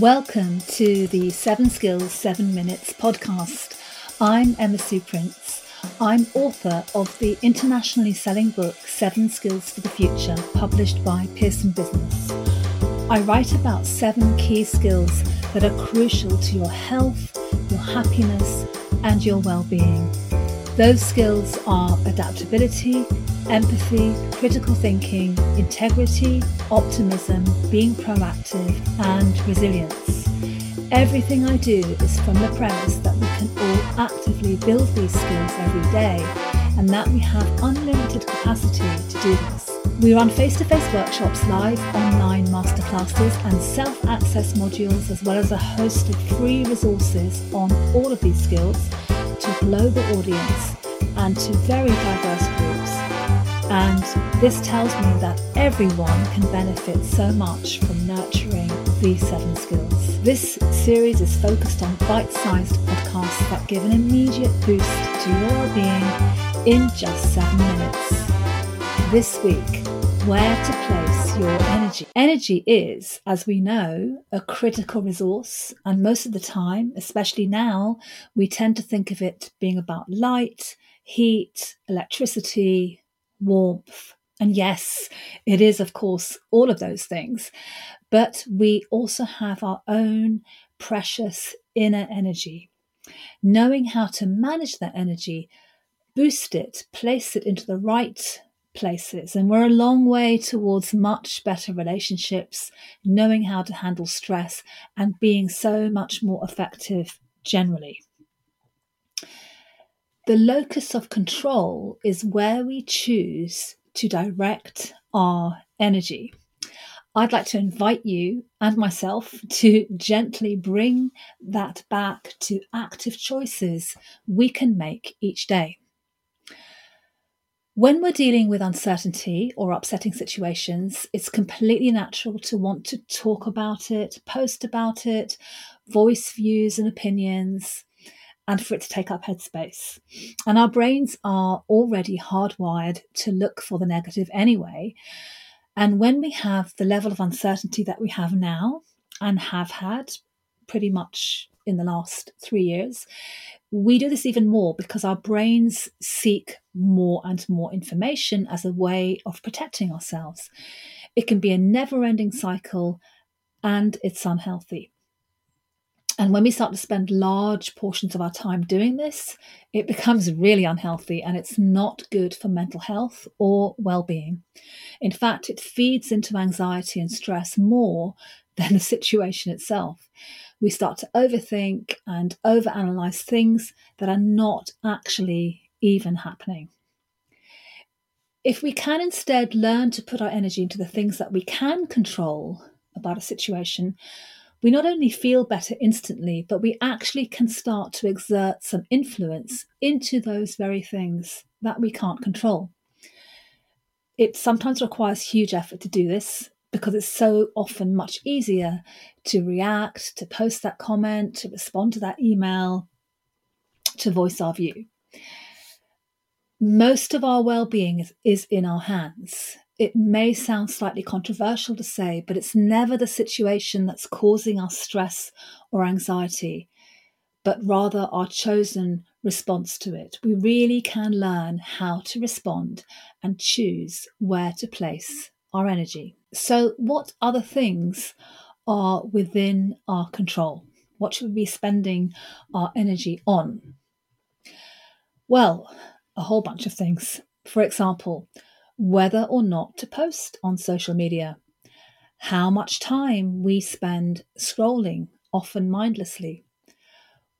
Welcome to the Seven Skills, Seven Minutes podcast. I'm Emma Sue Prince. I'm author of the internationally selling book Seven Skills for the Future, published by Pearson Business. I write about seven key skills that are crucial to your health, your happiness, and your well being. Those skills are adaptability, empathy, critical thinking, integrity, optimism, being proactive, and resilience. Everything I do is from the premise that we can all actively build these skills every day and that we have unlimited capacity to do this. We run face to face workshops, live online masterclasses, and self access modules, as well as a host of free resources on all of these skills to global audience and to very diverse groups. And this tells me that everyone can benefit so much from nurturing these seven skills. This series is focused on bite sized podcasts that give an immediate boost to your well being in just seven minutes. This week, where to your energy. Energy is, as we know, a critical resource, and most of the time, especially now, we tend to think of it being about light, heat, electricity, warmth. And yes, it is, of course, all of those things. But we also have our own precious inner energy. Knowing how to manage that energy, boost it, place it into the right places. And we're a long way towards much better relationships, knowing how to handle stress, and being so much more effective generally. The locus of control is where we choose to direct our energy. I'd like to invite you and myself to gently bring that back to active choices we can make each day. When we're dealing with uncertainty or upsetting situations, it's completely natural to want to talk about it, post about it, voice views and opinions, and for it to take up headspace. And our brains are already hardwired to look for the negative anyway. And when we have the level of uncertainty that we have now and have had pretty much in the last three years, we do this even more because our brains seek more and more information as a way of protecting ourselves. It can be a never ending cycle and it's unhealthy. And when we start to spend large portions of our time doing this, it becomes really unhealthy and it's not good for mental health or well being. In fact, it feeds into anxiety and stress more than the situation itself. We start to overthink and overanalyze things that are not actually even happening. If we can instead learn to put our energy into the things that we can control about a situation, we not only feel better instantly, but we actually can start to exert some influence into those very things that we can't control. It sometimes requires huge effort to do this because it's so often much easier to react, to post that comment, to respond to that email, to voice our view. Most of our well being is, is in our hands. It may sound slightly controversial to say, but it's never the situation that's causing us stress or anxiety, but rather our chosen response to it. We really can learn how to respond and choose where to place our energy. So, what other things are within our control? What should we be spending our energy on? Well, a whole bunch of things. For example, whether or not to post on social media, how much time we spend scrolling, often mindlessly,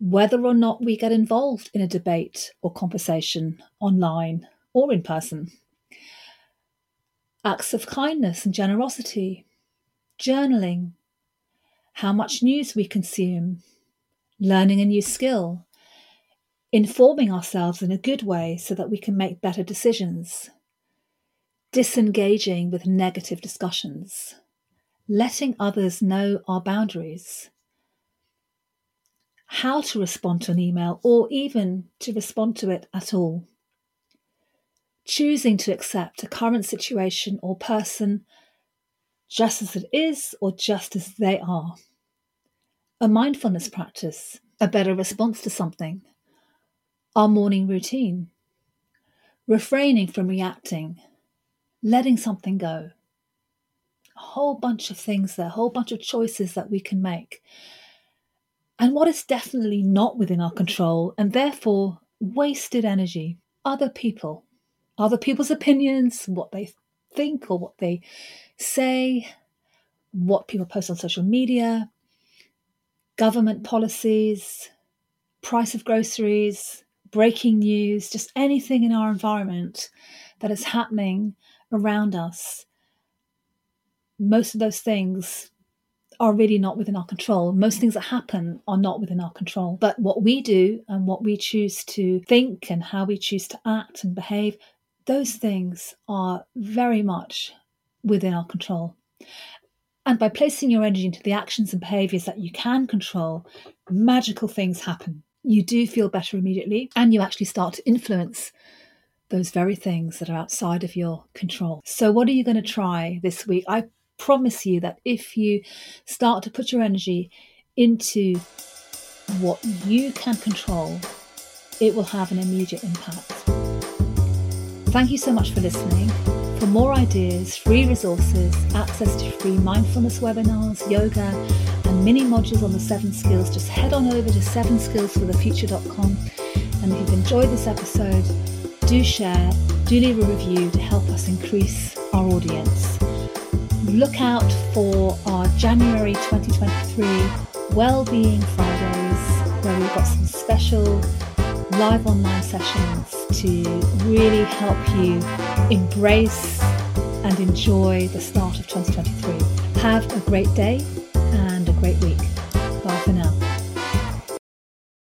whether or not we get involved in a debate or conversation online or in person, acts of kindness and generosity, journaling, how much news we consume, learning a new skill, informing ourselves in a good way so that we can make better decisions disengaging with negative discussions, letting others know our boundaries, how to respond to an email or even to respond to it at all, choosing to accept a current situation or person just as it is or just as they are, a mindfulness practice, a better response to something, our morning routine, refraining from reacting, letting something go. A whole bunch of things there, a whole bunch of choices that we can make. And what is definitely not within our control and therefore wasted energy, other people, other people's opinions, what they think or what they say, what people post on social media, government policies, price of groceries, breaking news, just anything in our environment that is happening around us. Most of those things are really not within our control. Most things that happen are not within our control. But what we do and what we choose to think and how we choose to act and behave, those things are very much within our control. And by placing your energy into the actions and behaviors that you can control, magical things happen. You do feel better immediately, and you actually start to influence those very things that are outside of your control. So, what are you going to try this week? I promise you that if you start to put your energy into what you can control, it will have an immediate impact. Thank you so much for listening. For more ideas, free resources, access to free mindfulness webinars, yoga, and mini modules on the seven skills, just head on over to sevenskillsforthefuture.com. And if you've enjoyed this episode, do share, do leave a review to help us increase our audience. Look out for our January 2023 Wellbeing Fridays, where we've got some special live online sessions to really help you embrace and enjoy the start of 2023. Have a great day and a great week.